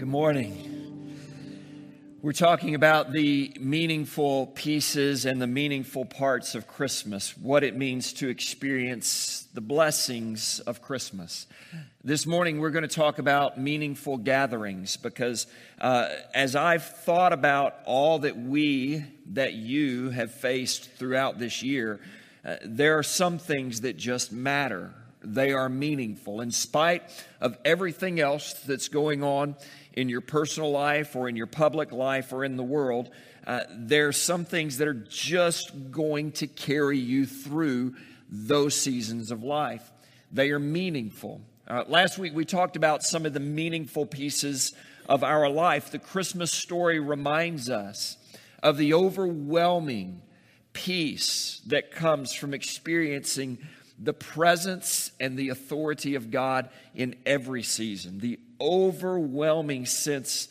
Good morning. We're talking about the meaningful pieces and the meaningful parts of Christmas, what it means to experience the blessings of Christmas. This morning, we're going to talk about meaningful gatherings because uh, as I've thought about all that we, that you have faced throughout this year, uh, there are some things that just matter they are meaningful. In spite of everything else that's going on in your personal life or in your public life or in the world, uh, there are some things that are just going to carry you through those seasons of life. They are meaningful. Uh, last week we talked about some of the meaningful pieces of our life. The Christmas story reminds us of the overwhelming peace that comes from experiencing the presence and the authority of God in every season, the overwhelming sense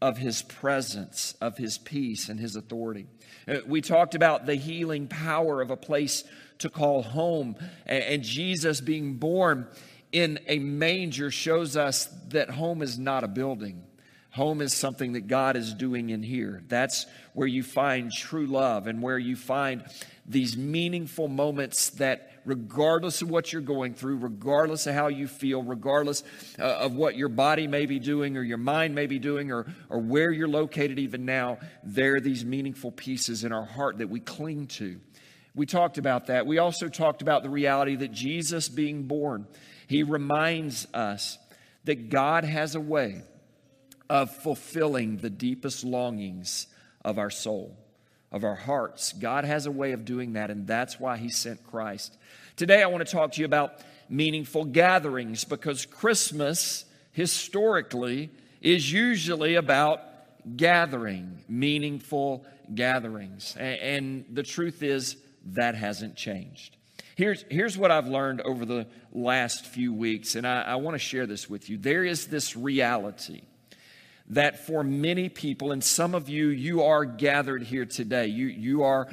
of His presence, of His peace, and His authority. Uh, we talked about the healing power of a place to call home, and Jesus being born in a manger shows us that home is not a building. Home is something that God is doing in here. That's where you find true love and where you find these meaningful moments that regardless of what you're going through, regardless of how you feel, regardless uh, of what your body may be doing or your mind may be doing or, or where you're located even now, there are these meaningful pieces in our heart that we cling to. We talked about that. We also talked about the reality that Jesus being born, he reminds us that God has a way of fulfilling the deepest longings of our soul of our hearts. God has a way of doing that, and that's why He sent Christ. Today, I want to talk to you about meaningful gatherings because Christmas, historically, is usually about gathering, meaningful gatherings. And the truth is, that hasn't changed. Here's, here's what I've learned over the last few weeks, and I, I want to share this with you. There is this reality that for many people, and some of you, you are gathered here today. You, you are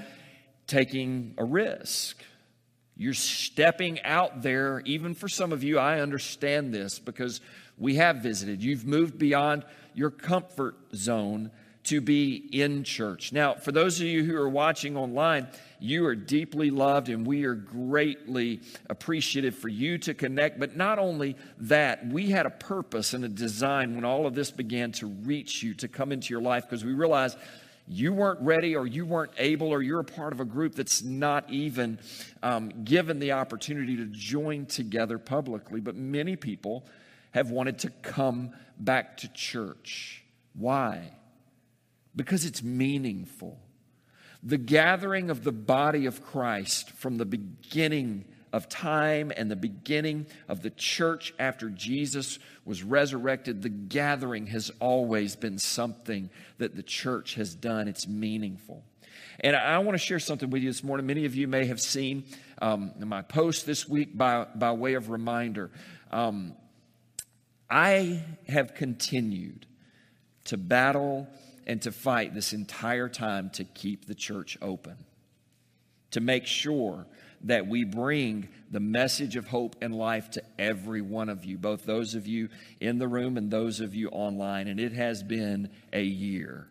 taking a risk. You're stepping out there. Even for some of you, I understand this because we have visited. You've moved beyond your comfort zone to be in church. Now, for those of you who are watching online, you are deeply loved, and we are greatly appreciative for you to connect. But not only that, we had a purpose and a design when all of this began to reach you, to come into your life, because we realized you weren't ready or you weren't able or you're a part of a group that's not even um, given the opportunity to join together publicly. But many people have wanted to come back to church. Why? Because it's meaningful the gathering of the body of Christ from the beginning of time and the beginning of the church after Jesus was resurrected, the gathering has always been something that the church has done. It's meaningful. And I want to share something with you this morning. Many of you may have seen um, my post this week by, by way of reminder. Um, I have continued to battle and to fight this entire time to keep the church open, to make sure that we bring the message of hope and life to every one of you, both those of you in the room and those of you online. And it has been a year.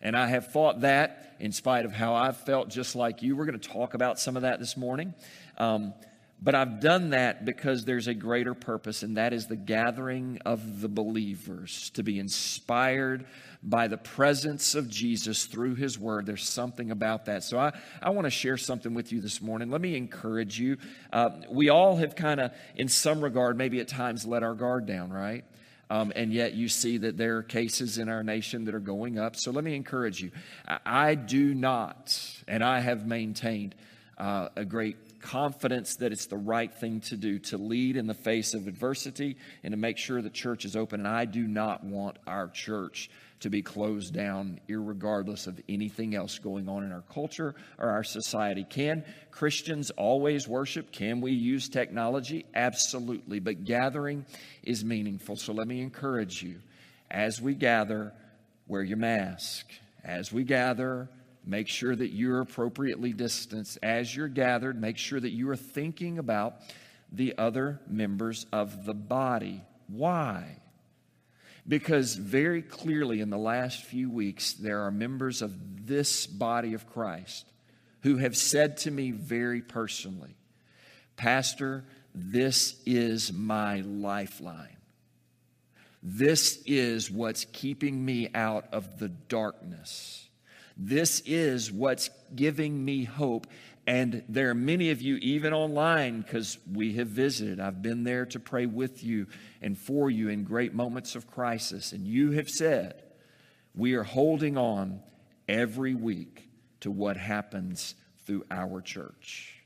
And I have fought that in spite of how I've felt, just like you. We're going to talk about some of that this morning. Um, but I've done that because there's a greater purpose, and that is the gathering of the believers to be inspired by the presence of Jesus through his word. There's something about that. So I, I want to share something with you this morning. Let me encourage you. Uh, we all have kind of, in some regard, maybe at times let our guard down, right? Um, and yet you see that there are cases in our nation that are going up. So let me encourage you. I, do not, and I have maintained uh, a great confidence that it's the right thing to do to lead in the face of adversity and to make sure the church is open. And I do not want our church to be closed down, regardless of anything else going on in our culture or our society. Can Christians always worship? Can we use technology? Absolutely. But gathering is meaningful. So let me encourage you as we gather, wear your mask. As we gather, make sure that you're appropriately distanced. As you're gathered, make sure that you are thinking about the other members of the body. Why? Because very clearly in the last few weeks, there are members of this body of Christ who have said to me very personally, Pastor, this is my lifeline. This is what's keeping me out of the darkness. This is what's giving me hope. And there are many of you, even online, because we have visited. I've been there to pray with you and for you in great moments of crisis. And you have said, we are holding on every week to what happens through our church.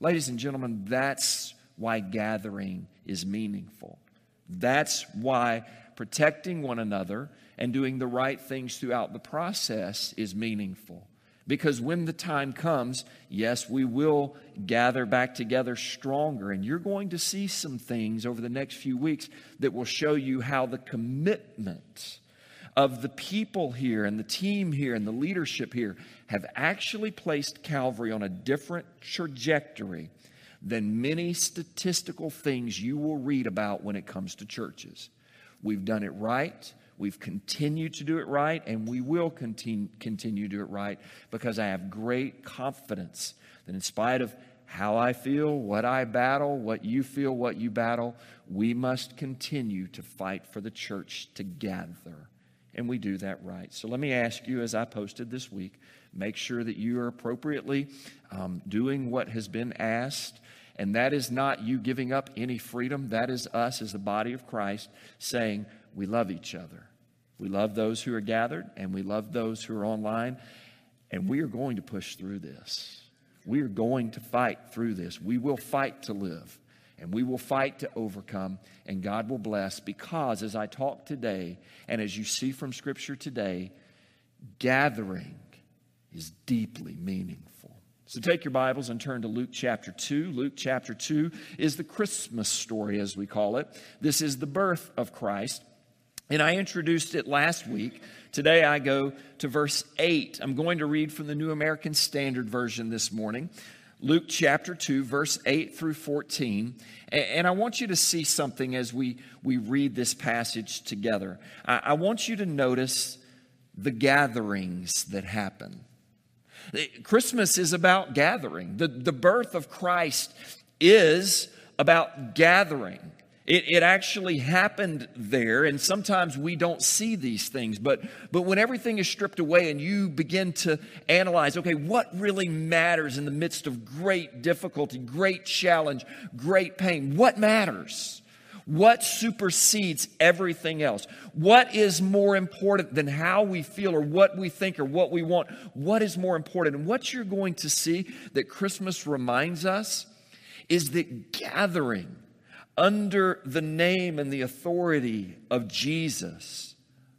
Ladies and gentlemen, that's why gathering is meaningful. That's why protecting one another and doing the right things throughout the process is meaningful. Because when the time comes, yes, we will gather back together stronger. And you're going to see some things over the next few weeks that will show you how the commitment of the people here and the team here and the leadership here have actually placed Calvary on a different trajectory than many statistical things you will read about when it comes to churches. We've done it right. We've continued to do it right, and we will continue, continue to do it right because I have great confidence that, in spite of how I feel, what I battle, what you feel, what you battle, we must continue to fight for the church together. And we do that right. So let me ask you, as I posted this week, make sure that you are appropriately um, doing what has been asked. And that is not you giving up any freedom. That is us as the body of Christ saying, we love each other. We love those who are gathered and we love those who are online. And we are going to push through this. We are going to fight through this. We will fight to live and we will fight to overcome, and God will bless because, as I talk today, and as you see from Scripture today, gathering is deeply meaningful. So take your Bibles and turn to Luke chapter 2. Luke chapter 2 is the Christmas story, as we call it. This is the birth of Christ. And I introduced it last week. Today I go to verse 8. I'm going to read from the New American Standard Version this morning. Luke chapter 2, verse 8 through 14. And I want you to see something as we, we read this passage together. I, want you to notice the gatherings that happen. Christmas is about gathering, the, the birth of Christ is about gathering. It, it actually happened there, and sometimes we don't see these things. But, but when everything is stripped away and you begin to analyze, okay, what really matters in the midst of great difficulty, great challenge, great pain? What matters? What supersedes everything else? What is more important than how we feel or what we think or what we want? What is more important? And what you're going to see that Christmas reminds us is that gathering under the name and the authority of Jesus,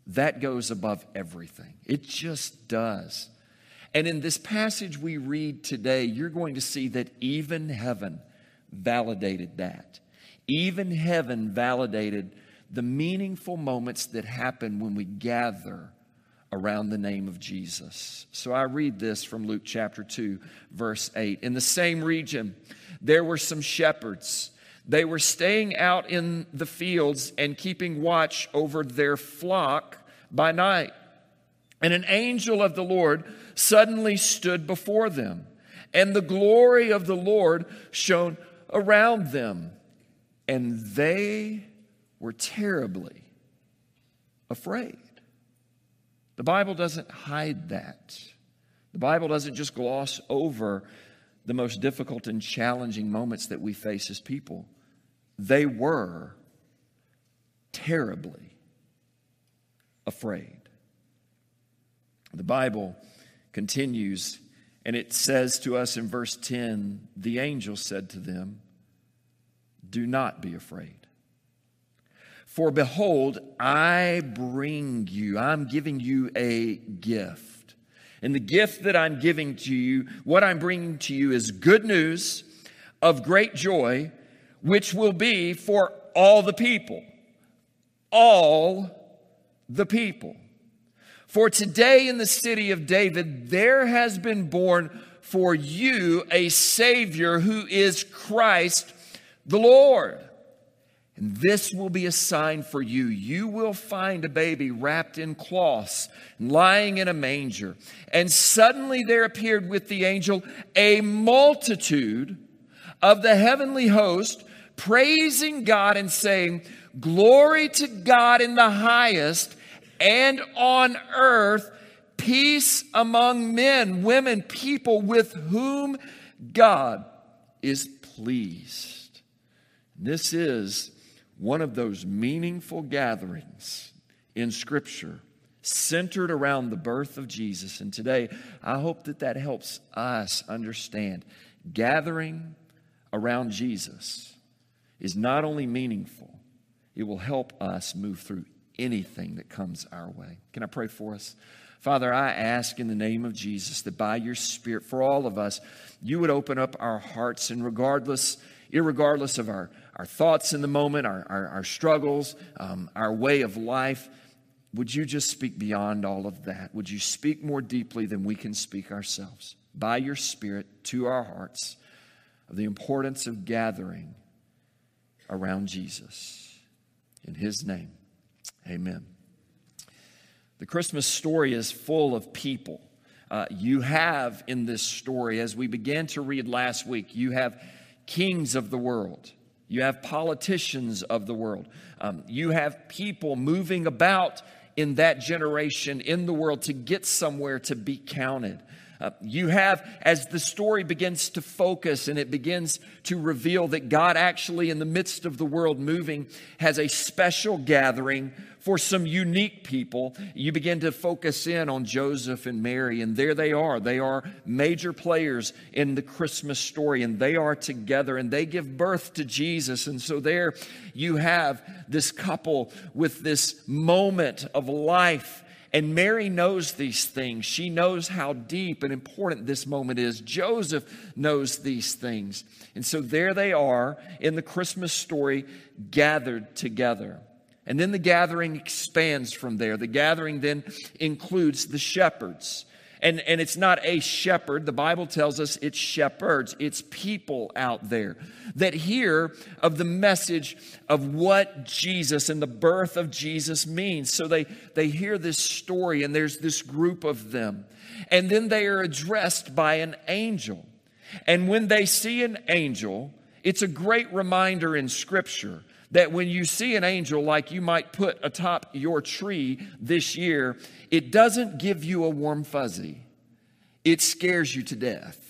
that goes above everything. It just does. And in this passage we read today, you're going to see that even heaven validated that. Even heaven validated the meaningful moments that happen when we gather around the name of Jesus. So I read this from Luke chapter 2, verse 8. In the same region, there were some shepherds they were staying out in the fields and keeping watch over their flock by night. And an angel of the Lord suddenly stood before them, and the glory of the Lord shone around them, and they were terribly afraid. The Bible doesn't hide that. The Bible doesn't just gloss over the most difficult and challenging moments that we face as people they were terribly afraid. The Bible continues and it says to us in verse 10 the angel said to them, Do not be afraid. For behold, I bring you, I'm giving you a gift. And the gift that I'm giving to you, what I'm bringing to you is good news of great joy which will be for all the people. All the people. For today in the city of David, there has been born for you a Savior who is Christ the Lord. And this will be a sign for you. You will find a baby wrapped in cloths, lying in a manger. And suddenly there appeared with the angel a multitude of the heavenly host, praising God and saying, Glory to God in the highest, and on earth, peace among men, women, people with whom God is pleased. This is one of those meaningful gatherings in Scripture centered around the birth of Jesus. And today, I hope that that helps us understand gathering around Jesus is not only meaningful, it will help us move through anything that comes our way. Can I pray for us? Father, I ask in the name of Jesus that by your Spirit, for all of us, you would open up our hearts and regardless, irregardless of our, our thoughts in the moment, our, our, our struggles, um, our way of life, would you just speak beyond all of that? Would you speak more deeply than we can speak ourselves? By your Spirit to our hearts of the importance of gathering around Jesus. In his name, amen. The Christmas story is full of people. Uh, you have in this story, as we began to read last week, you have kings of the world, you have politicians of the world, um, you have people moving about in that generation in the world to get somewhere to be counted. Uh, you have, as the story begins to focus and it begins to reveal that God actually, in the midst of the world moving, has a special gathering for some unique people. You begin to focus in on Joseph and Mary, and there they are. They are major players in the Christmas story, and they are together and they give birth to Jesus. And so there you have this couple with this moment of life and Mary knows these things. She knows how deep and important this moment is. Joseph knows these things. And so there they are in the Christmas story, gathered together. And then the gathering expands from there. The gathering then includes the shepherds. And, and it's not a shepherd. The Bible tells us it's shepherds, it's people out there that hear of the message of what Jesus and the birth of Jesus means. So they, they hear this story, and there's this group of them. And then they are addressed by an angel. And when they see an angel, it's a great reminder in Scripture that when you see an angel like you might put atop your tree this year, it doesn't give you a warm fuzzy, it scares you to death.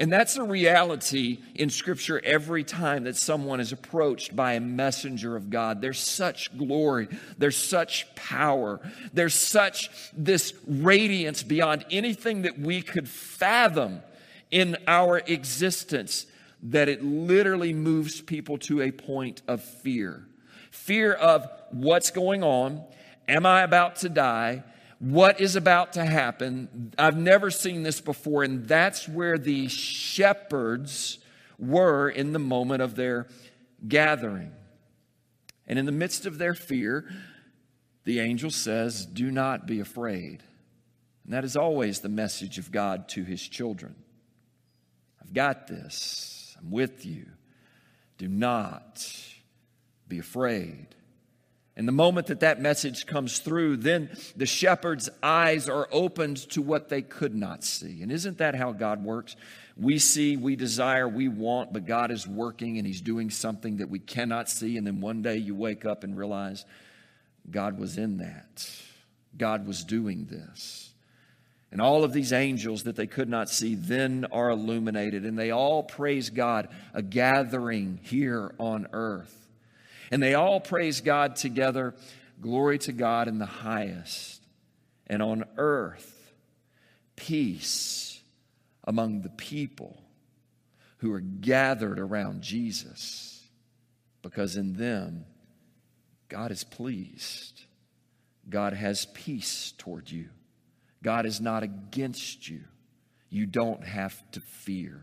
And that's a reality in Scripture every time that someone is approached by a messenger of God. There's such glory, there's such power, there's such this radiance beyond anything that we could fathom in our existence that it literally moves people to a point of fear fear of what's going on. Am I about to die? What is about to happen? I've never seen this before. And that's where the shepherds were in the moment of their gathering. And in the midst of their fear, the angel says, Do not be afraid. And that is always the message of God to his children. I've got this. I'm with you. Do not be afraid. And the moment that that message comes through, then the shepherd's eyes are opened to what they could not see. And isn't that how God works? We see, we desire, we want, but God is working and He's doing something that we cannot see. And then one day you wake up and realize God was in that. God was doing this. And all of these angels that they could not see then are illuminated, and they all praise God, a gathering here on earth. And they all praise God together. Glory to God in the highest. And on earth, peace among the people who are gathered around Jesus, because in them, God is pleased. God has peace toward you. God is not against you. You don't have to fear.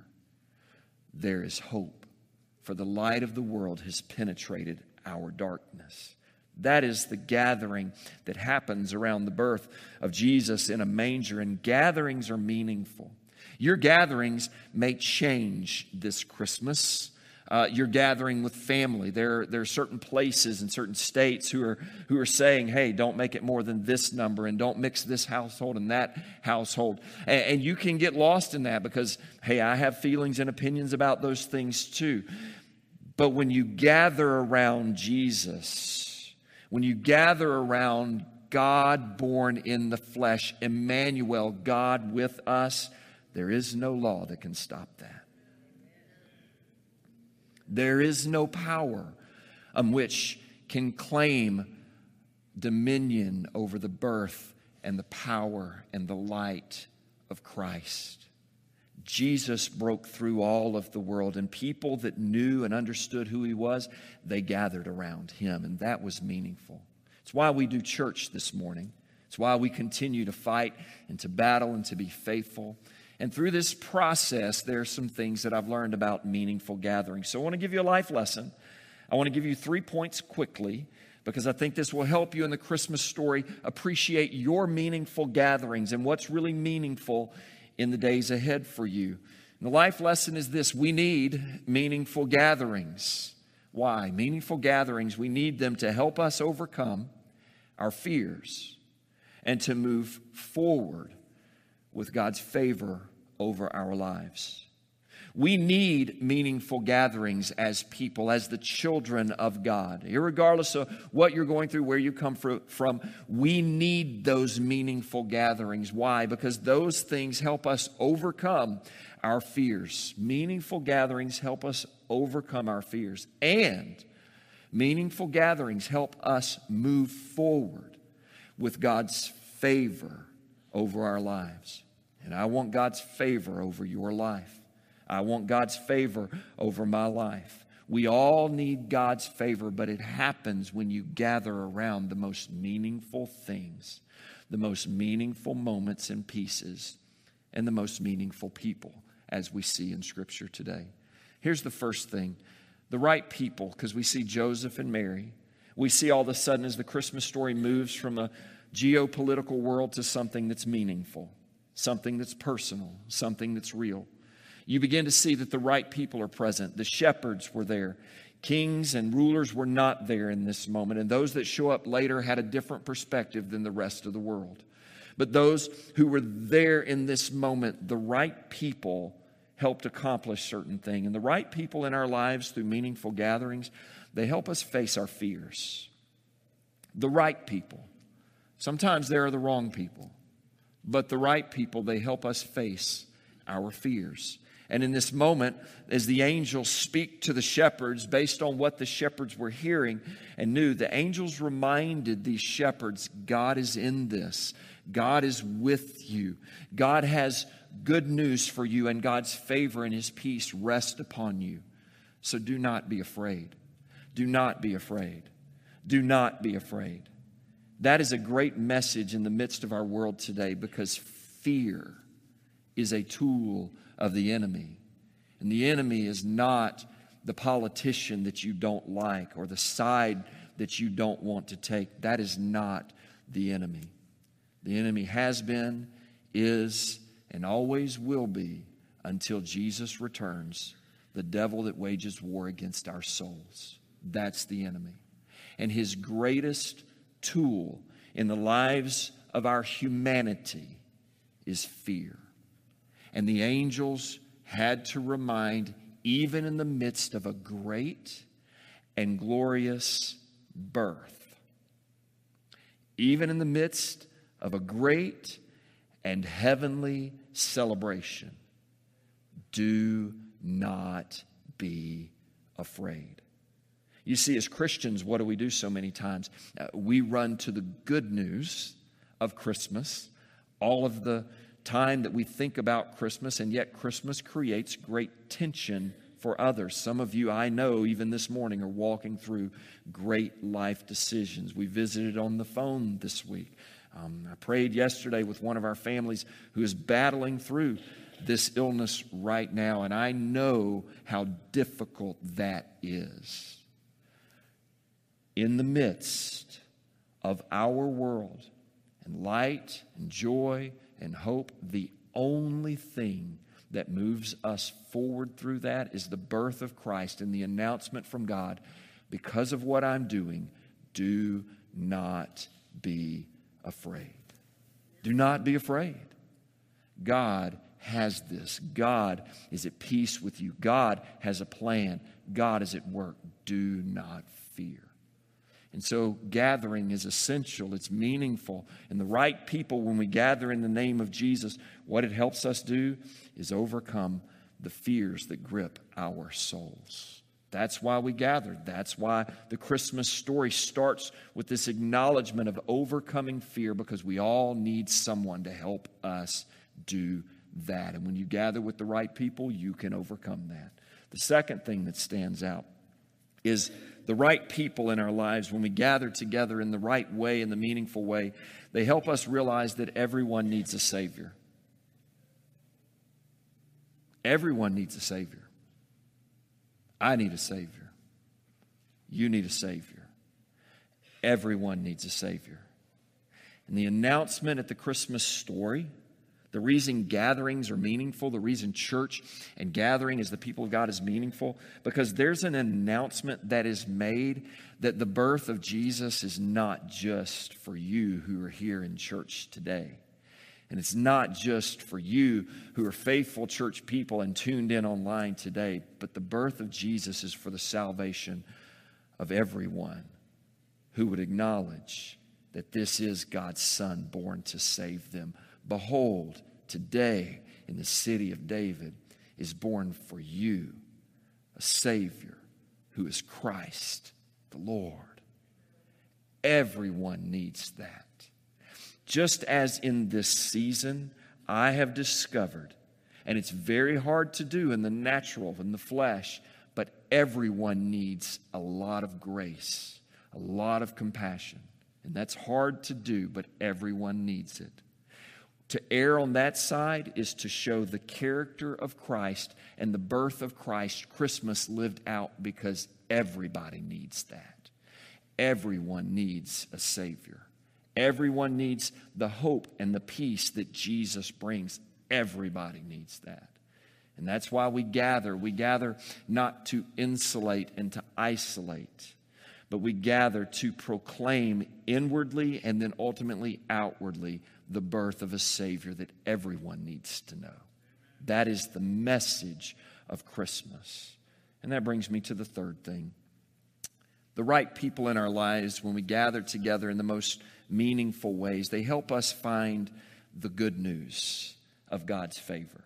There is hope, for the light of the world has penetrated our darkness. That is the gathering that happens around the birth of Jesus in a manger, and gatherings are meaningful. Your gatherings may change this Christmas. Uh, you're gathering with family. There, there are certain places and certain states who are, who are saying, hey, don't make it more than this number and don't mix this household and that household. And, and you can get lost in that because, hey, I have feelings and opinions about those things too. But when you gather around Jesus, when you gather around God born in the flesh, Emmanuel, God with us, there is no law that can stop that. There is no power on which can claim dominion over the birth and the power and the light of Christ. Jesus broke through all of the world, and people that knew and understood who he was, they gathered around him, and that was meaningful. It's why we do church this morning. It's why we continue to fight and to battle and to be faithful. And through this process, there are some things that I've learned about meaningful gatherings. So I want to give you a life lesson. I want to give you three points quickly because I think this will help you in the Christmas story appreciate your meaningful gatherings and what's really meaningful in the days ahead for you. And the life lesson is this we need meaningful gatherings. Why? Meaningful gatherings, we need them to help us overcome our fears and to move forward with God's favor over our lives. We need meaningful gatherings as people, as the children of God. Regardless of what you're going through, where you come from, we need those meaningful gatherings. Why? Because those things help us overcome our fears. Meaningful gatherings help us overcome our fears. And meaningful gatherings help us move forward with God's favor over our lives. And I want God's favor over your life. I want God's favor over my life. We all need God's favor, but it happens when you gather around the most meaningful things, the most meaningful moments and pieces, and the most meaningful people, as we see in Scripture today. Here's the first thing the right people, because we see Joseph and Mary. We see all of a sudden as the Christmas story moves from a geopolitical world to something that's meaningful something that's personal, something that's real. You begin to see that the right people are present. The shepherds were there. Kings and rulers were not there in this moment, and those that show up later had a different perspective than the rest of the world. But those who were there in this moment, the right people helped accomplish certain things. And the right people in our lives through meaningful gatherings, they help us face our fears. The right people. Sometimes they are the wrong people. But the right people, they help us face our fears. And in this moment, as the angels speak to the shepherds based on what the shepherds were hearing and knew, the angels reminded these shepherds God is in this. God is with you. God has good news for you, and God's favor and his peace rest upon you. So do not be afraid. Do not be afraid. Do not be afraid. That is a great message in the midst of our world today because fear is a tool of the enemy. And the enemy is not the politician that you don't like or the side that you don't want to take. That is not the enemy. The enemy has been, is, and always will be until Jesus returns the devil that wages war against our souls. That's the enemy. And his greatest tool in the lives of our humanity is fear. And the angels had to remind, even in the midst of a great and glorious birth, even in the midst of a great and heavenly celebration, do not be afraid. You see, as Christians, what do we do so many times? Uh, we run to the good news of Christmas, all of the time that we think about Christmas, and yet Christmas creates great tension for others. Some of you, I know, even this morning, are walking through great life decisions. We visited on the phone this week. Um, I prayed yesterday with one of our families who is battling through this illness right now, and I know how difficult that is in the midst of our world and light and joy and hope, the only thing that moves us forward through that is the birth of Christ and the announcement from God because of what I'm doing, do not be afraid. Do not be afraid. God has this. God is at peace with you. God has a plan. God is at work. Do not fear. And so, gathering is essential, it's meaningful. And the right people, when we gather in the name of Jesus, what it helps us do is overcome the fears that grip our souls. That's why we gather. That's why the Christmas story starts with this acknowledgement of overcoming fear because we all need someone to help us do that. And when you gather with the right people, you can overcome that. The second thing that stands out is the right people in our lives, when we gather together in the right way, in the meaningful way, they help us realize that everyone needs a Savior. Everyone needs a Savior. I need a Savior. You need a Savior. Everyone needs a Savior. And the announcement at the Christmas story, the reason gatherings are meaningful, the reason church and gathering as the people of God is meaningful, because there's an announcement that is made that the birth of Jesus is not just for you who are here in church today. And it's not just for you who are faithful church people and tuned in online today, but the birth of Jesus is for the salvation of everyone who would acknowledge that this is God's Son born to save them. Behold, today in the city of David is born for you a Savior who is Christ the Lord. Everyone needs that. Just as in this season, I have discovered, and it's very hard to do in the natural, in the flesh, but everyone needs a lot of grace, a lot of compassion. And that's hard to do, but everyone needs it. To err on that side is to show the character of Christ and the birth of Christ, Christmas lived out because everybody needs that. Everyone needs a Savior. Everyone needs the hope and the peace that Jesus brings. Everybody needs that. And that's why we gather. We gather not to insulate and to isolate, but we gather to proclaim inwardly and then ultimately outwardly the birth of a Savior that everyone needs to know. That is the message of Christmas. And that brings me to the third thing. The right people in our lives, when we gather together in the most meaningful ways. They help us find the good news of God's favor.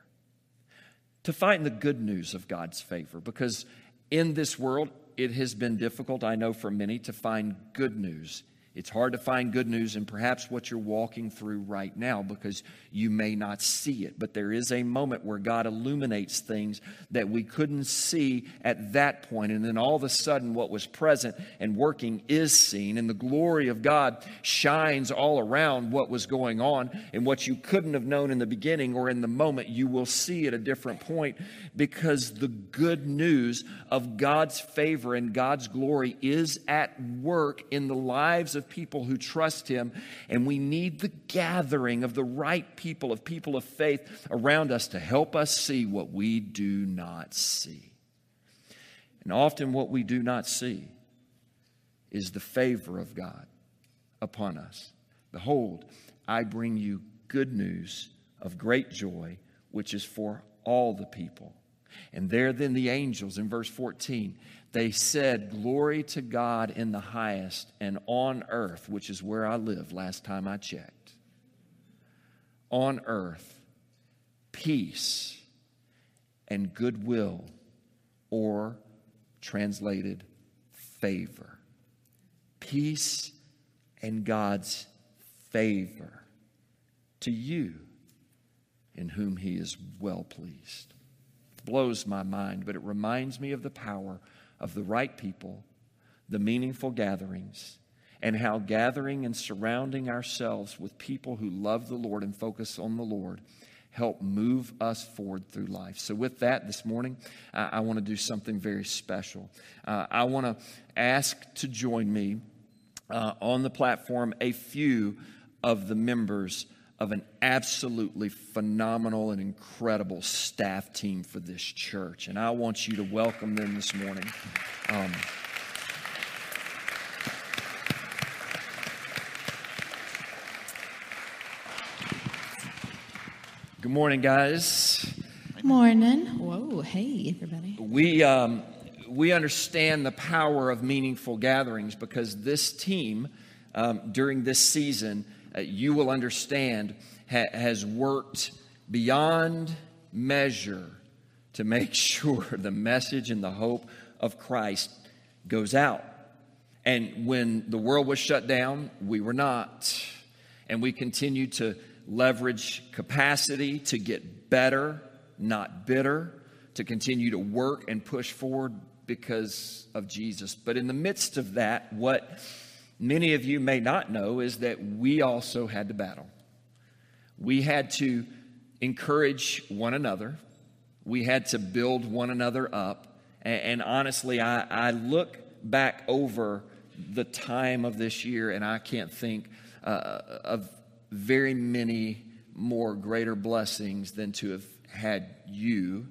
To find the good news of God's favor, because in this world, it has been difficult, I know, for many to find good news it's hard to find good news in perhaps what you're walking through right now because you may not see it. But there is a moment where God illuminates things that we couldn't see at that point. And then all of a sudden, what was present and working is seen. And the glory of God shines all around what was going on. And what you couldn't have known in the beginning or in the moment, you will see at a different point because the good news of God's favor and God's glory is at work in the lives of of people who trust Him, and we need the gathering of the right people, of people of faith around us to help us see what we do not see. And often, what we do not see is the favor of God upon us. Behold, I bring you good news of great joy, which is for all the people. And there, then, the angels in verse 14 they said, Glory to God in the highest and on earth, which is where I live last time I checked. On earth, peace and goodwill, or translated, favor. Peace and God's favor to you in whom He is well pleased. Blows my mind, but it reminds me of the power of the right people, the meaningful gatherings, and how gathering and surrounding ourselves with people who love the Lord and focus on the Lord help move us forward through life. So, with that, this morning, I, I want to do something very special. Uh, I want to ask to join me uh, on the platform a few of the members of an absolutely phenomenal and incredible staff team for this church. And I want you to welcome them this morning. Um, good morning, guys. Good Morning. Whoa, hey, everybody. We, um, we understand the power of meaningful gatherings because this team, um, during this season, uh, you will understand, ha- has worked beyond measure to make sure the message and the hope of Christ goes out. And when the world was shut down, we were not. And we continued to leverage capacity to get better, not bitter, to continue to work and push forward because of Jesus. But in the midst of that, what many of you may not know is that we also had to battle. We had to encourage one another, we had to build one another up. And, and honestly, I, I, look back over the time of this year and I can't think uh, of very many more greater blessings than to have had you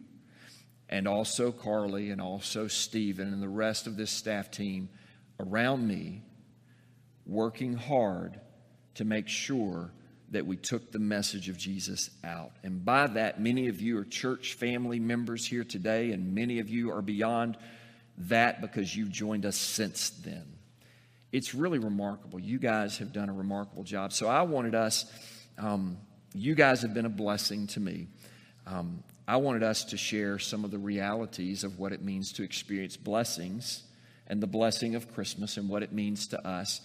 and also Carly and also Stephen and the rest of this staff team around me working hard to make sure that we took the message of Jesus out. And by that, many of you are church family members here today, and many of you are beyond that because you've joined us since then. It's really remarkable. You guys have done a remarkable job. So I wanted us, um, you guys have been a blessing to me. Um, I wanted us to share some of the realities of what it means to experience blessings and the blessing of Christmas and what it means to us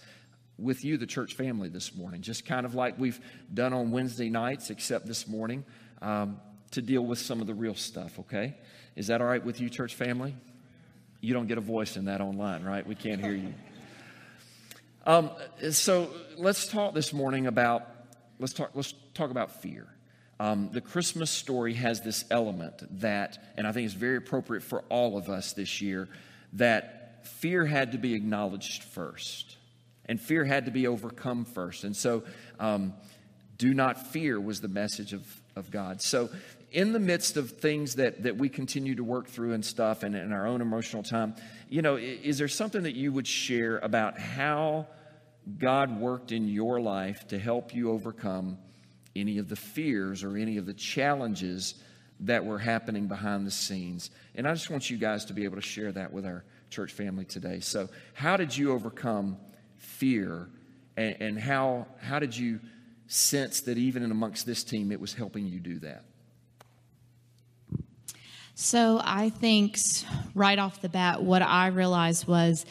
with you, the church family, this morning. Just kind of like we've done on Wednesday nights, except this morning, um, to deal with some of the real stuff, okay? Is that all right with you, church family? You don't get a voice in that online, right? We can't hear you. Um, so let's talk this morning about let's talk let's talk about fear. Um, the Christmas story has this element that, and I think it's very appropriate for all of us this year, that fear had to be acknowledged first and fear had to be overcome first. And so, um, do not fear was the message of, of God. So, in the midst of things that, that we continue to work through and stuff and in our own emotional time, you know, is there something that you would share about how God worked in your life to help you overcome any of the fears or any of the challenges that were happening behind the scenes? And I just want you guys to be able to share that with our church family today. So, how did you overcome fear, and, and how, how did you sense that even in amongst this team it was helping you do that? So I think right off the bat, what I realized was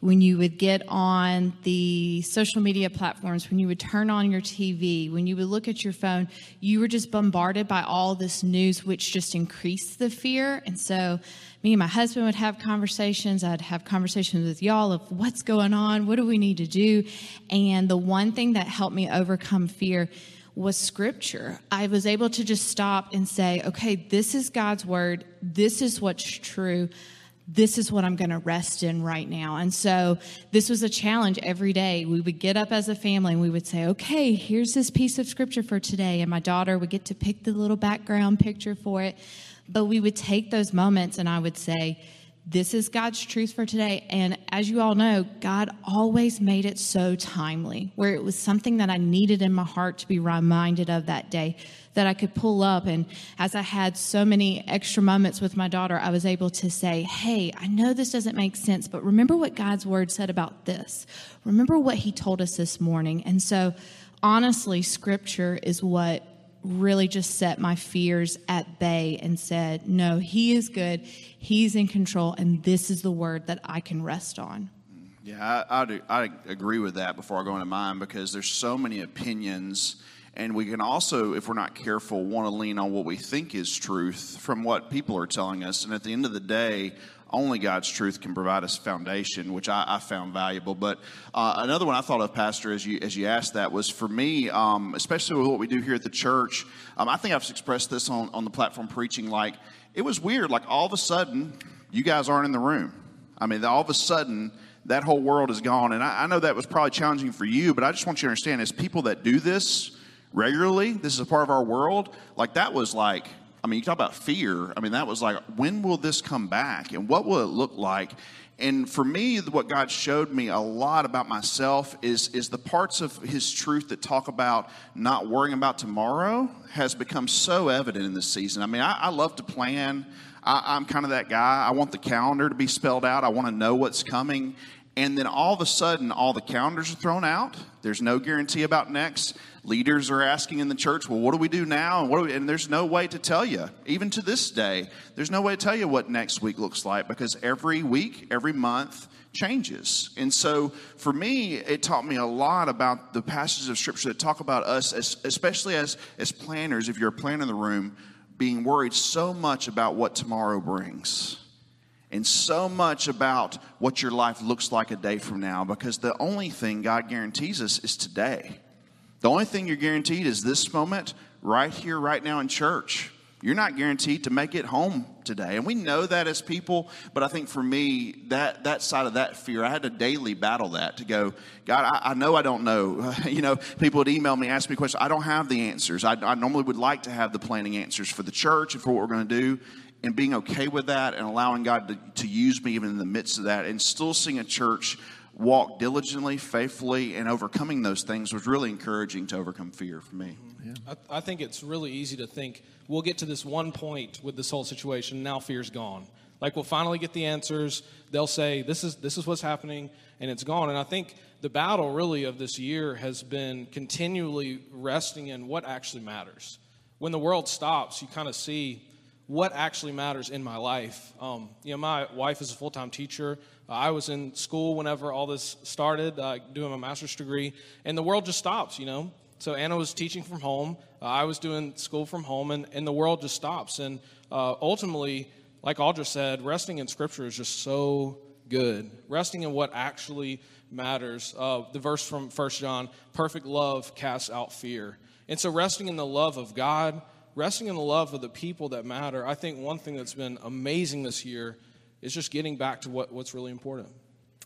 when you would get on the social media platforms, when you would turn on your TV, when you would look at your phone, you were just bombarded by all this news, which just increased the fear. And so me and my husband would have conversations. I'd have conversations with y'all of what's going on, what do we need to do. And the one thing that helped me overcome fear was scripture. I was able to just stop and say, okay, this is God's word. This is what's true this is what I'm going to rest in right now. And so this was a challenge every day. We would get up as a family and we would say, okay, here's this piece of scripture for today. And my daughter would get to pick the little background picture for it. But we would take those moments and I would say, this is God's truth for today. And as you all know, God always made it so timely, where it was something that I needed in my heart to be reminded of that day that I could pull up. And as I had so many extra moments with my daughter, I was able to say, Hey, I know this doesn't make sense, but remember what God's word said about this. Remember what he told us this morning. And so, honestly, scripture is what really just set my fears at bay and said, No, He is good, He's in control, and this is the word that I can rest on. Yeah, I, I, I agree with that before I go into mine because there's so many opinions. And we can also, if we're not careful, want to lean on what we think is truth from what people are telling us. And at the end of the day, only God's truth can provide us foundation, which I, I found valuable. But uh, another one I thought of, Pastor, as you as you asked that, was for me, um, especially with what we do here at the church. Um, I think I've expressed this on on the platform preaching. Like it was weird. Like all of a sudden, you guys aren't in the room. I mean, all of a sudden. That whole world is gone. And I, I know that was probably challenging for you, but I just want you to understand as people that do this, regularly. This is a part of our world. Like that was like, I mean, you talk about fear. I mean, that was like, when will this come back and what will it look like? And for me, what God showed me a lot about myself is, is the parts of His truth that talk about not worrying about tomorrow has become so evident in this season. I mean, I, I love to plan. I, I'm kind of that guy. I want the calendar to be spelled out. I want to know what's coming. And then all of a sudden, all the calendars are thrown out. There's no guarantee about next. Leaders are asking in the church, well, what do we do now? And, we, and there's no way to tell you. Even to this day, there's no way to tell you what next week looks like because every week, every month changes. And so for me, it taught me a lot about the passages of Scripture that talk about us, as, especially as, as planners, if you're a planner in the room, being worried so much about what tomorrow brings and so much about what your life looks like a day from now because the only thing God guarantees us is today. The only thing you're guaranteed is this moment right here, right now in church. You're not guaranteed to make it home today. And we know that as people, but I think for me, that, that side of that fear, I had to daily battle that to go, God, I, I know I don't know. you know, people would email me, ask me questions. I don't have the answers. I, I normally would like to have the planning answers for the church and for what we're going to do and being okay with that and allowing God to, to use me even in the midst of that and still seeing a church walk diligently, faithfully, and overcoming those things was really encouraging to overcome fear for me. Yeah. I, I, think it's really easy to think we'll get to this one point with this whole situation, now fear's gone. Like we'll finally get the answers. They'll say this is this is what's happening, and it's gone. And I think the battle really of this year has been continually resting in what actually matters. When the world stops, you kind of see what actually matters in my life. Um, you know, my wife is a full time teacher. Uh, I was in school whenever all this started, uh, doing my master's degree, and the world just stops, you know. So Anna was teaching from home. Uh, I was doing school from home, and, and the world just stops. And uh, ultimately, like Audra said, resting in Scripture is just so good. Resting in what actually matters. Uh, the verse from First John perfect love casts out fear. And so, resting in the love of God, resting in the love of the people that matter, I think one thing that's been amazing this year is just getting back to what, what's really important.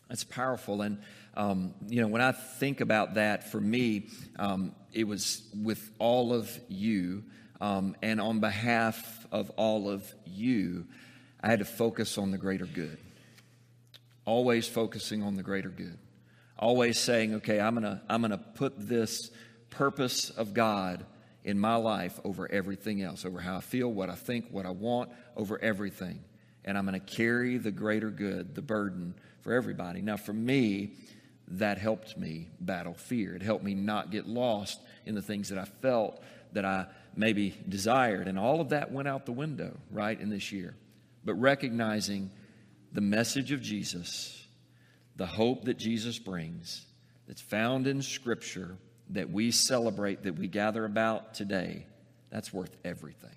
That's powerful. And, um, you know, when I think about that, for me, um, it was with all of you um, and on behalf of all of you, I had to focus on the greater good. Always focusing on the greater good. Always saying, okay, I'm going to I'm going to put this purpose of God in my life over everything else, over how I feel, what I think, what I want, over everything. And I'm going to carry the greater good, the burden for everybody. Now, for me, that helped me battle fear. It helped me not get lost in the things that I felt that I maybe desired. And all of that went out the window, right, in this year. But recognizing the message of Jesus, the hope that Jesus brings, that's found in Scripture that we celebrate, that we gather about today, that's worth everything.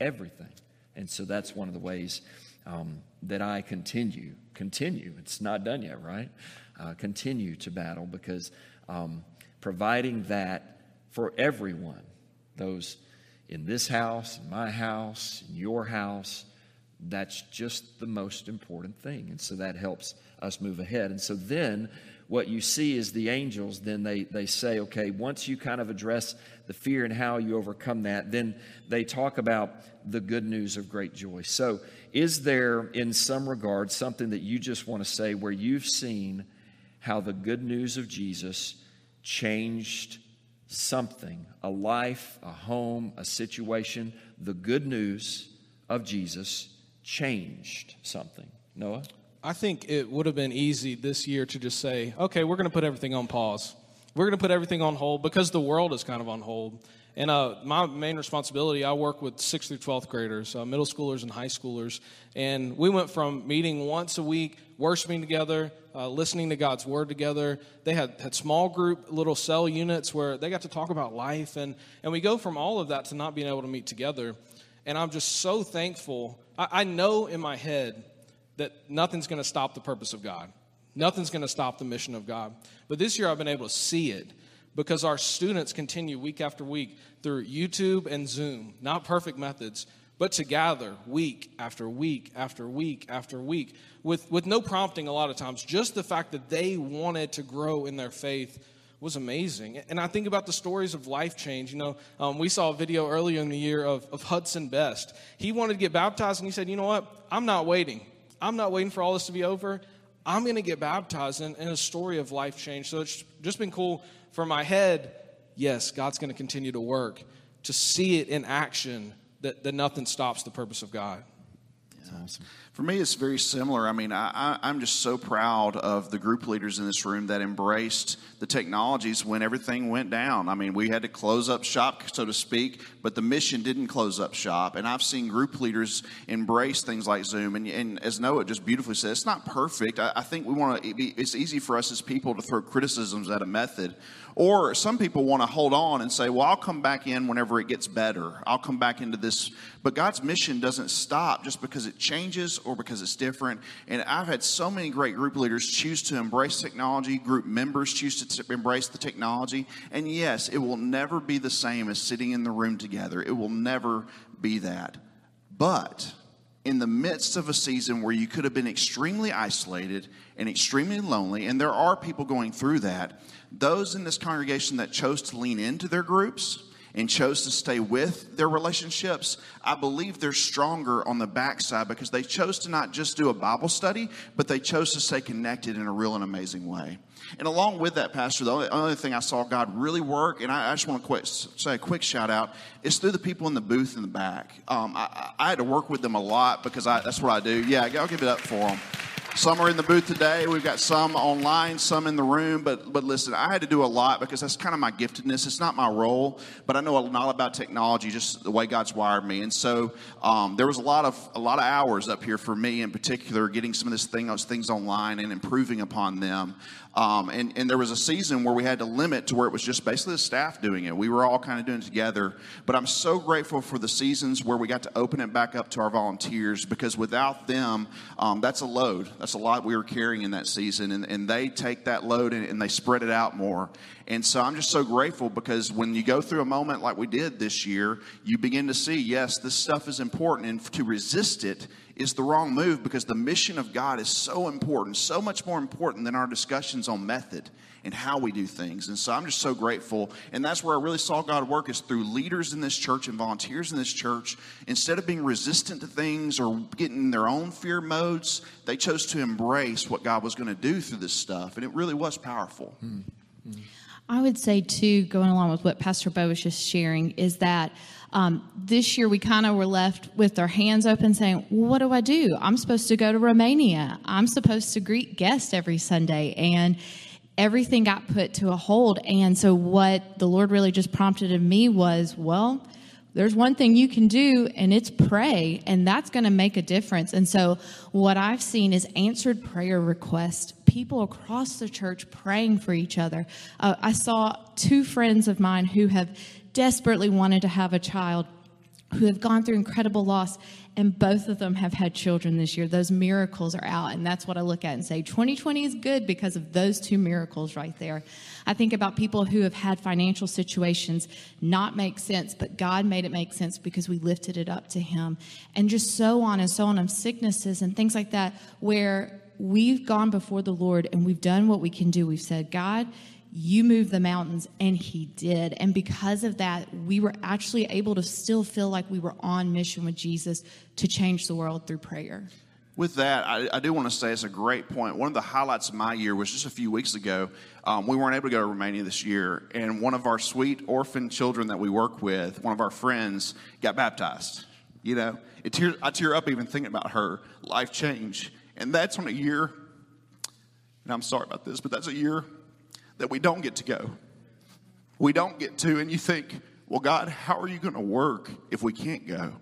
Everything. And so that's one of the ways um, that I continue, continue, it's not done yet, right? Uh, continue to battle because um, providing that for everyone, those in this house, in my house, in your house, that's just the most important thing. And so that helps us move ahead. And so then what you see is the angels, then they, they say, okay, once you kind of address the fear and how you overcome that, then they talk about the good news of great joy. So, is there, in some regard, something that you just want to say where you've seen how the good news of Jesus changed something, a life, a home, a situation? The good news of Jesus changed something. Noah? I think it would have been easy this year to just say, okay, we're going to put everything on pause. We're going to put everything on hold because the world is kind of on hold. And uh, my main responsibility, I work with 6th through 12th graders, uh, middle schoolers and high schoolers. And we went from meeting once a week, worshiping together, uh, listening to God's word together. They had, had small group little cell units where they got to talk about life. And, and we go from all of that to not being able to meet together. And I'm just so thankful. I, I know in my head that nothing's going to stop the purpose of God. Nothing's going to stop the mission of God. But this year I've been able to see it because our students continue week after week through YouTube and Zoom, not perfect methods, but to gather week after week after week after week with, with no prompting a lot of times. Just the fact that they wanted to grow in their faith was amazing. And I think about the stories of life change. You know, um, we saw a video earlier in the year of, of Hudson Best. He wanted to get baptized, and he said, You know what? I'm not waiting. I'm not waiting for all this to be over. I'm going to get baptized in, in a story of life change. So it's just been cool for my head. Yes, God's going to continue to work to see it in action that, that nothing stops the purpose of God. That's awesome. For me, it's very similar. I mean, I, am just so proud of the group leaders in this room that embraced the technologies when everything went down. I mean, we had to close up shop, so to speak, but the mission didn't close up shop. And I've seen group leaders embrace things like Zoom. And, and as Noah just beautifully said, it's not perfect. I, I think we want to. It's easy for us as people to throw criticisms at a method or some people want to hold on and say, well, I'll come back in whenever it gets better. I'll come back into this. But God's mission doesn't stop just because it changes or because it's different. And I've had so many great group leaders choose to embrace technology, group members choose to embrace the technology. And yes, it will never be the same as sitting in the room together. It will never be that. But in the midst of a season where you could have been extremely isolated and extremely lonely, and there are people going through that, those in this congregation that chose to lean into their groups and chose to stay with their relationships, I believe they're stronger on the backside because they chose to not just do a Bible study, but they chose to stay connected in a real and amazing way. And along with that, Pastor, the only, only thing I saw God really work, and I, I just want to say a quick shout out, is through the people in the booth in the back. Um, I, I, had to work with them a lot because I, that's what I do. Yeah, I'll give it up for them. Some are in the booth today. We've got some online, some in the room. But but listen, I had to do a lot because that's kind of my giftedness. It's not my role, but I know a lot about technology, just the way God's wired me. And so um, there was a lot of a lot of hours up here for me in particular, getting some of this thing, those things online and improving upon them. Um, and, and there was a season where we had to limit to where it was just basically the staff doing it. We were all kind of doing it together. But I'm so grateful for the seasons where we got to open it back up to our volunteers because without them, um, that's a load. That's a lot we were carrying in that season. And, and they take that load and, and they spread it out more. And so I'm just so grateful because when you go through a moment like we did this year, you begin to see, yes, this stuff is important. And to resist it is the wrong move because the mission of God is so important, so much more important than our discussions on method and how we do things. And so I'm just so grateful. And that's where I really saw God work is through leaders in this church and volunteers in this church. Instead of being resistant to things or getting in their own fear modes, they chose to embrace what God was going to do through this stuff. And it really was powerful. Mm-hmm. I would say, too, going along with what Pastor Bo was just sharing, is that um, this year we kind of were left with our hands open saying, well, What do I do? I'm supposed to go to Romania. I'm supposed to greet guests every Sunday. And everything got put to a hold. And so, what the Lord really just prompted in me was, Well, there's one thing you can do, and it's pray, and that's going to make a difference. And so, what I've seen is answered prayer requests, people across the church praying for each other. Uh, I saw two friends of mine who have desperately wanted to have a child who have gone through incredible loss, and both of them have had children this year. Those miracles are out, and that's what I look at and say 2020 is good because of those two miracles right there. I think about people who have had financial situations not make sense, but God made it make sense because we lifted it up to Him, and just so on and so on of sicknesses and things like that, where we've gone before the Lord and we've done what we can do. We've said, God, you moved the mountains and he did. And because of that we were actually able to still feel like we were on mission with jesus to change the world through prayer. With that I, I do want to say it's a great point. One of the highlights of my year was just a few weeks ago um, we weren't able to go to romania this year and one of our sweet orphan children that we work with one of our friends got baptized you know? It tear, i tear up even thinking about her life change and that's on a year and i'm sorry about this but that's a year that we don't get to go. We don't get to, and you think, well, God, how are you going to work if we can't go?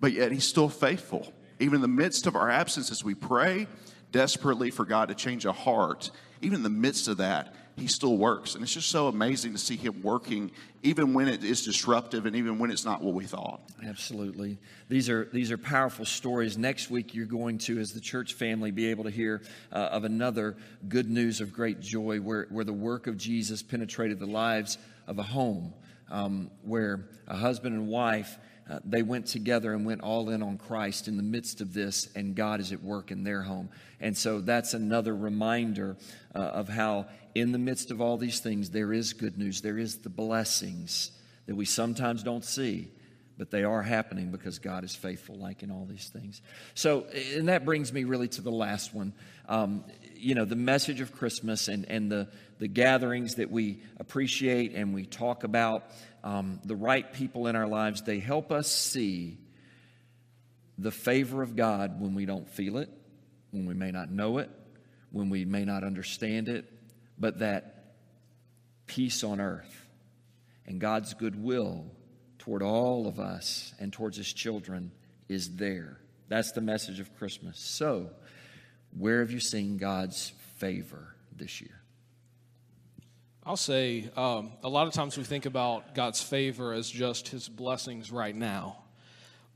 But yet, He's still faithful. Even in the midst of our absences, we pray desperately for God to change a heart. Even in the midst of that, he still works. And it's just so amazing to see him working, even when it is disruptive and even when it's not what we thought. Absolutely. These are, these are powerful stories. Next week, you're going to, as the church family, be able to hear uh, of another good news of great joy where, where the work of Jesus penetrated the lives of a home, um, where a husband and wife uh, they went together and went all in on Christ in the midst of this, and God is at work in their home. And so that's another reminder uh, of how, in the midst of all these things, there is good news. There is the blessings that we sometimes don't see, but they are happening because God is faithful, like in all these things. So, and that brings me really to the last one. Um, you know, the message of Christmas and, and the, the gatherings that we appreciate and we talk about, um, the right people in our lives, they help us see the favor of God when we don't feel it, when we may not know it, when we may not understand it, but that peace on earth and God's goodwill toward all of us and towards His children is there. That's the message of Christmas. So, where have you seen God's favor this year? I'll say um, a lot of times we think about God's favor as just His blessings right now.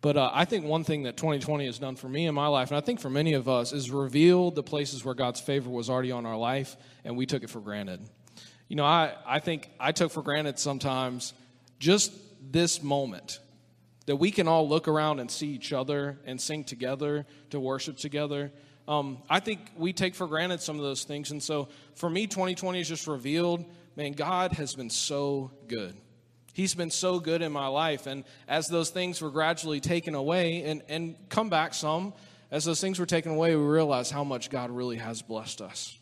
But uh, I think one thing that 2020 has done for me in my life, and I think for many of us, is revealed the places where God's favor was already on our life, and we took it for granted. You know, I, I think I took for granted sometimes just this moment that we can all look around and see each other and sing together to worship together. Um, I think we take for granted some of those things. And so for me, 2020 has just revealed man, God has been so good. He's been so good in my life. And as those things were gradually taken away and, and come back some, as those things were taken away, we realized how much God really has blessed us.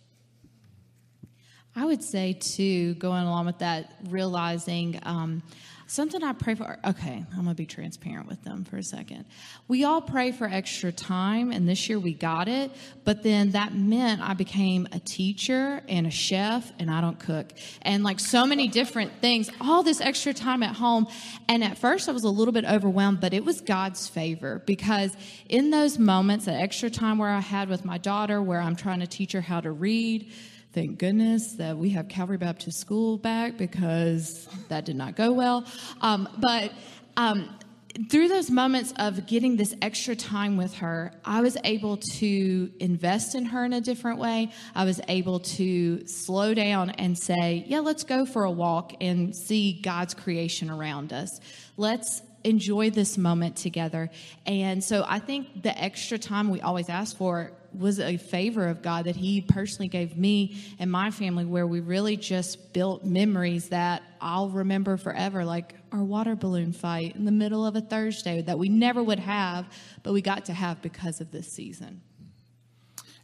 I would say, too, going along with that, realizing um, something I pray for. Okay, I'm going to be transparent with them for a second. We all pray for extra time, and this year we got it, but then that meant I became a teacher and a chef, and I don't cook, and like so many different things, all this extra time at home. And at first I was a little bit overwhelmed, but it was God's favor because in those moments, that extra time where I had with my daughter, where I'm trying to teach her how to read, Thank goodness that we have Calvary Baptist School back because that did not go well. Um, but um, through those moments of getting this extra time with her, I was able to invest in her in a different way. I was able to slow down and say, Yeah, let's go for a walk and see God's creation around us. Let's enjoy this moment together. And so I think the extra time we always ask for was a favor of God that He personally gave me and my family, where we really just built memories that I'll remember forever, like our water balloon fight in the middle of a Thursday that we never would have, but we got to have because of this season.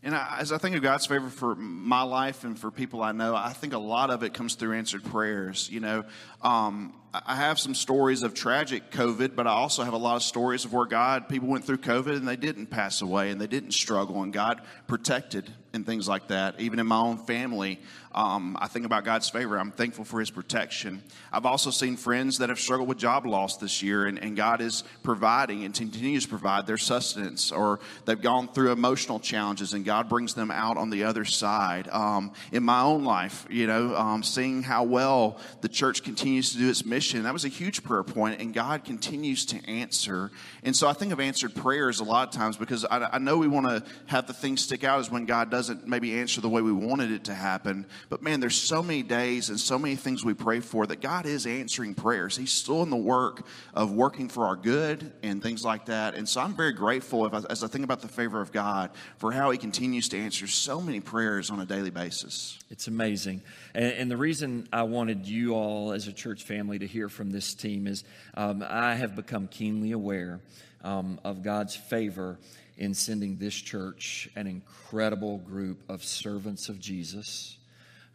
And I, as I think of God's favor for my life and for people I know, I think a lot of it comes through answered prayers. You know, um, I have some stories of tragic COVID, but I also have a lot of stories of where God, people went through COVID and they didn't pass away and they didn't struggle, and God protected and things like that. Even in my own family, um, I think about God's favor. I'm thankful for His protection. I've also seen friends that have struggled with job loss this year, and, and God is providing and continues to provide their sustenance, or they've gone through emotional challenges, and God brings them out on the other side. Um, in my own life, you know, um, seeing how well the church continues to do its mission, that was a huge prayer point, and God continues to answer. And so I think of answered prayers a lot of times because I, I know we want to have the things stick out as when God doesn't maybe answer the way we wanted it to happen. But man, there's so many days and so many things we pray for that God is answering prayers. He's still in the work of working for our good and things like that. And so I'm very grateful I, as I think about the favor of God for how He continues to answer so many prayers on a daily basis. It's amazing. And, and the reason I wanted you all as a church family to hear from this team is um, I have become keenly aware um, of God's favor in sending this church an incredible group of servants of Jesus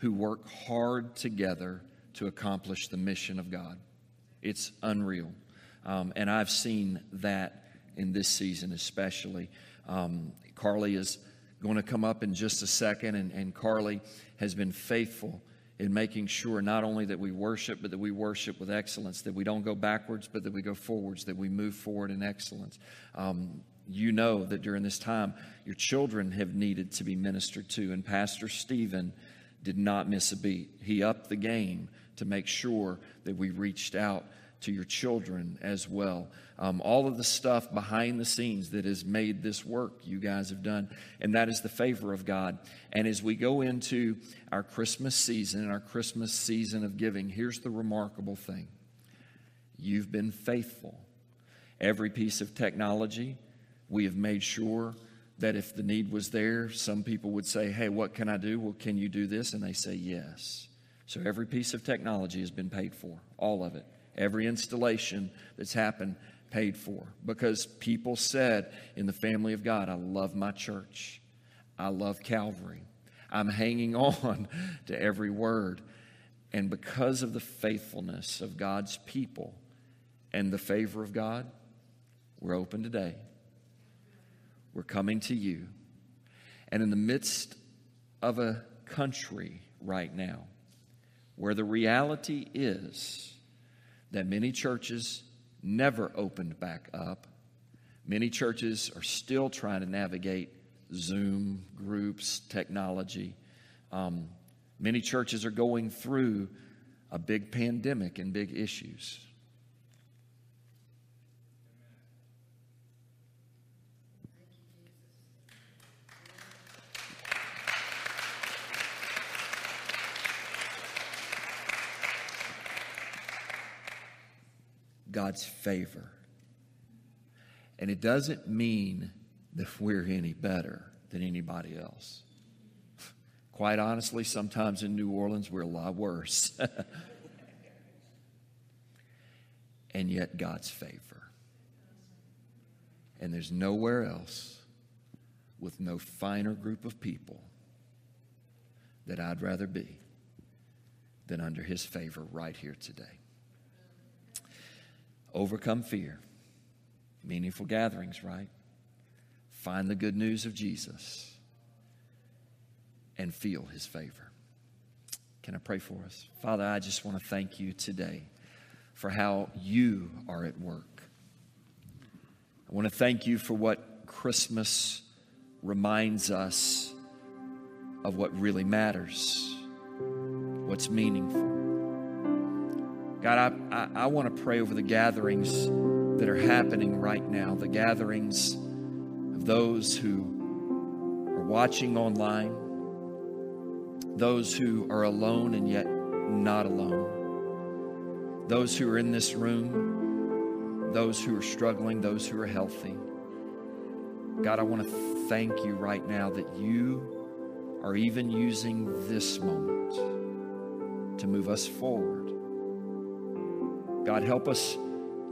who work hard together to accomplish the mission of God. It's unreal. Um, and I've seen that in this season, especially. Um, Carly is going to come up in just a second, and, and Carly has been faithful in making sure not only that we worship, but that we worship with excellence, that we don't go backwards, but that we go forwards, that we move forward in excellence. Um, you know that during this time, your children have needed to be ministered to, and Pastor Stephen did not miss a beat. He upped the game to make sure that we reached out to your children as well. Um, all of the stuff behind the scenes that has made this work you guys have done, and that is the favor of God. And as we go into our Christmas season and our Christmas season of giving, here's the remarkable thing you've been faithful Every piece of technology, we have made sure that if the need was there, some people would say, Hey, what can I do? Well, can you do this? And they say, Yes. So every piece of technology has been paid for, all of it. Every installation that's happened, paid for. Because people said in the family of God, I love my church, I love Calvary. I'm hanging on to every word. And because of the faithfulness of God's people and the favor of God, we're open today. We're coming to you. And in the midst of a country right now where the reality is that many churches never opened back up, many churches are still trying to navigate Zoom groups, technology. Um, many churches are going through a big pandemic and big issues. God's favor. And it doesn't mean that we're any better than anybody else. Quite honestly, sometimes in New Orleans, we're a lot worse. and yet, God's favor. And there's nowhere else with no finer group of people that I'd rather be than under His favor right here today. Overcome fear. Meaningful gatherings, right? Find the good news of Jesus and feel his favor. Can I pray for us? Father, I just want to thank you today for how you are at work. I want to thank you for what Christmas reminds us of what really matters, what's meaningful. God, I, I, I want to pray over the gatherings that are happening right now, the gatherings of those who are watching online, those who are alone and yet not alone, those who are in this room, those who are struggling, those who are healthy. God, I want to thank you right now that you are even using this moment to move us forward God, help us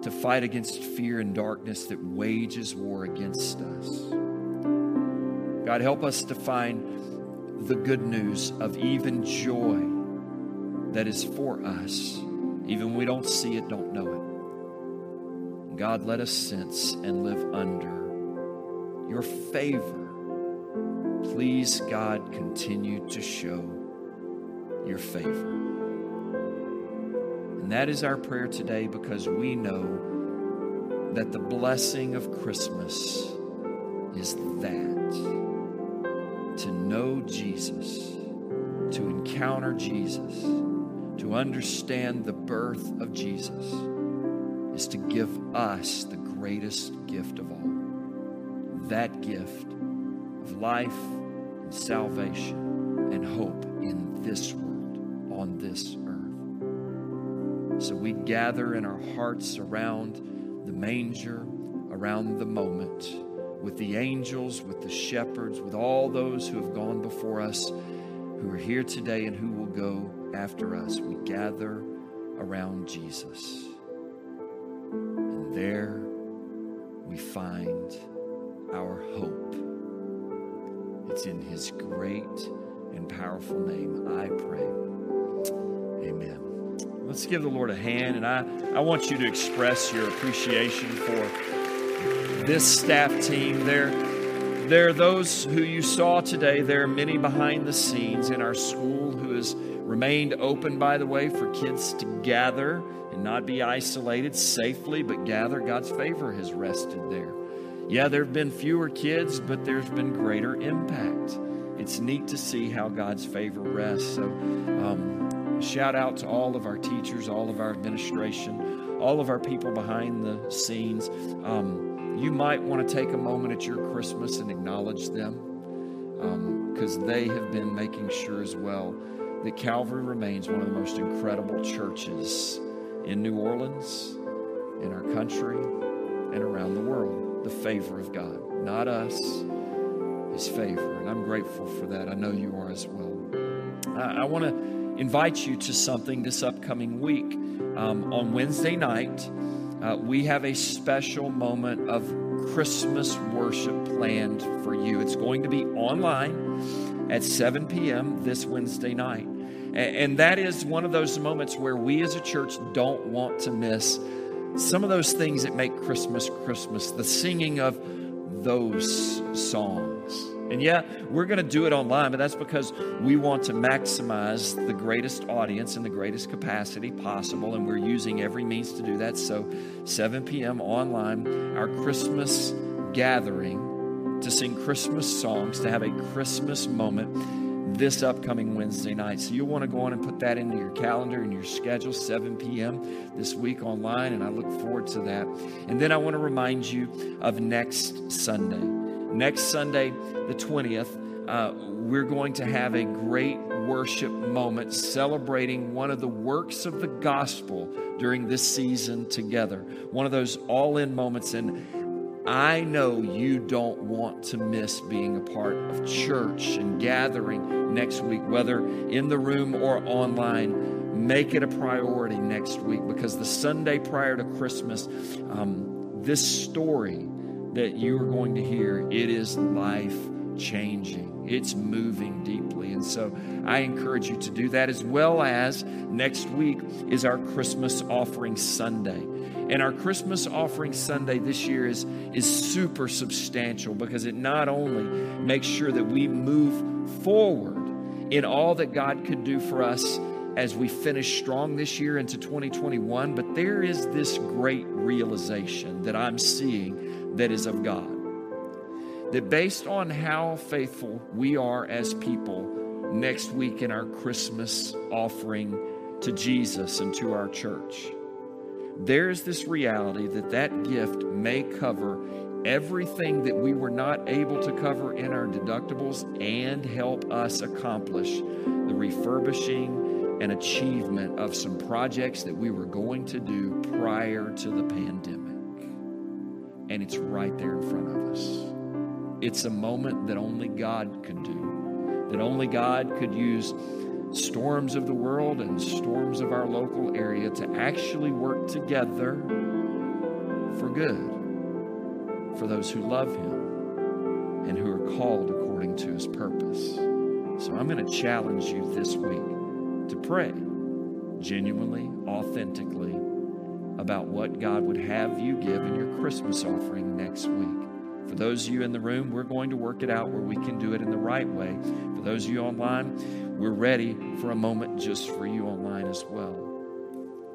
to fight against fear and darkness that wages war against us. God, help us to find the good news of even joy that is for us, even when we don't see it, don't know it. God, let us sense and live under your favor. Please, God, continue to show your favor. And that is our prayer today because we know that the blessing of Christmas is that to know Jesus, to encounter Jesus, to understand the birth of Jesus is to give us the greatest gift of all. That gift of life and salvation and hope in this world, on this earth. So we gather in our hearts around the manger, around the moment, with the angels, with the shepherds, with all those who have gone before us, who are here today and who will go after us. We gather around Jesus. And there we find our hope. It's in his great and powerful name I pray. Amen. Let's give the Lord a hand. And I, I want you to express your appreciation for this staff team. There, there are those who you saw today. There are many behind the scenes in our school who has remained open, by the way, for kids to gather and not be isolated safely, but gather. God's favor has rested there. Yeah, there have been fewer kids, but there's been greater impact. It's neat to see how God's favor rests. So, um, Shout out to all of our teachers, all of our administration, all of our people behind the scenes. Um, you might want to take a moment at your Christmas and acknowledge them because um, they have been making sure as well that Calvary remains one of the most incredible churches in New Orleans, in our country, and around the world. The favor of God, not us, His favor. And I'm grateful for that. I know you are as well. I, I want to invite you to something this upcoming week. Um, on Wednesday night, uh, we have a special moment of Christmas worship planned for you. It's going to be online at 7 p.m. this Wednesday night. And that is one of those moments where we as a church don't want to miss some of those things that make Christmas Christmas, the singing of those songs. And yeah, we're going to do it online, but that's because we want to maximize the greatest audience in the greatest capacity possible, and we're using every means to do that. So, 7 p.m. online, our Christmas gathering to sing Christmas songs, to have a Christmas moment this upcoming Wednesday night. So you'll want to go on and put that into your calendar and your schedule, 7 p.m. this week online, and I look forward to that. And then I want to remind you of next Sunday. Next Sunday, the 20th, uh, we're going to have a great worship moment celebrating one of the works of the gospel during this season together. One of those all in moments. And I know you don't want to miss being a part of church and gathering next week, whether in the room or online. Make it a priority next week because the Sunday prior to Christmas, um, this story that you are going to hear, it is life changing. It's moving deeply. And so I encourage you to do that as well as next week is our Christmas offering Sunday. And our Christmas offering Sunday this year is, is super substantial because it not only makes sure that we move forward in all that God could do for us as we finish strong this year into 2021, but there is this great realization that I'm seeing that is of God. That based on how faithful we are as people next week in our Christmas offering to Jesus and to our church, there's this reality that that gift may cover everything that we were not able to cover in our deductibles and help us accomplish the refurbishing and achievement of some projects that we were going to do prior to the pandemic. And it's right there in front of us. It's a moment that only God could do, that only God could use storms of the world and storms of our local area to actually work together for good for those who love Him and who are called according to His purpose. So I'm going to challenge you this week to pray genuinely, authentically about what God would have you give in your Christmas offering next week. For those of you in the room, we're going to work it out where we can do it in the right way. For those of you online, we're ready for a moment just for you online as well.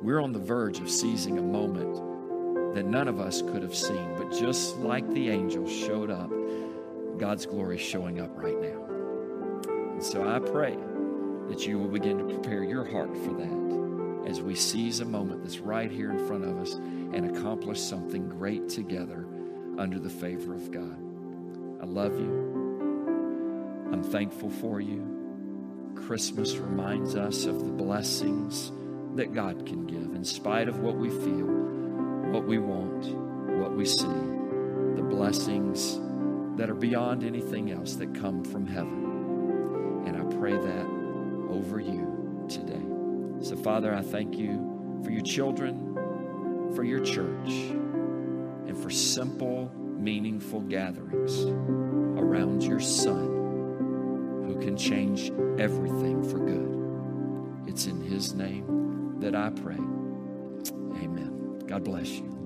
We're on the verge of seizing a moment that none of us could have seen, but just like the angels showed up, God's glory is showing up right now. And so I pray that you will begin to prepare your heart for that as we seize a moment that's right here in front of us and accomplish something great together under the favor of God. I love you. I'm thankful for you. Christmas reminds us of the blessings that God can give in spite of what we feel, what we want, what we see, the blessings that are beyond anything else that come from heaven. And I pray that over you today. So, Father, I thank you for your children, for your church and for simple, meaningful gatherings around your Son who can change everything for good. It's in His name that I pray. Amen. God bless you.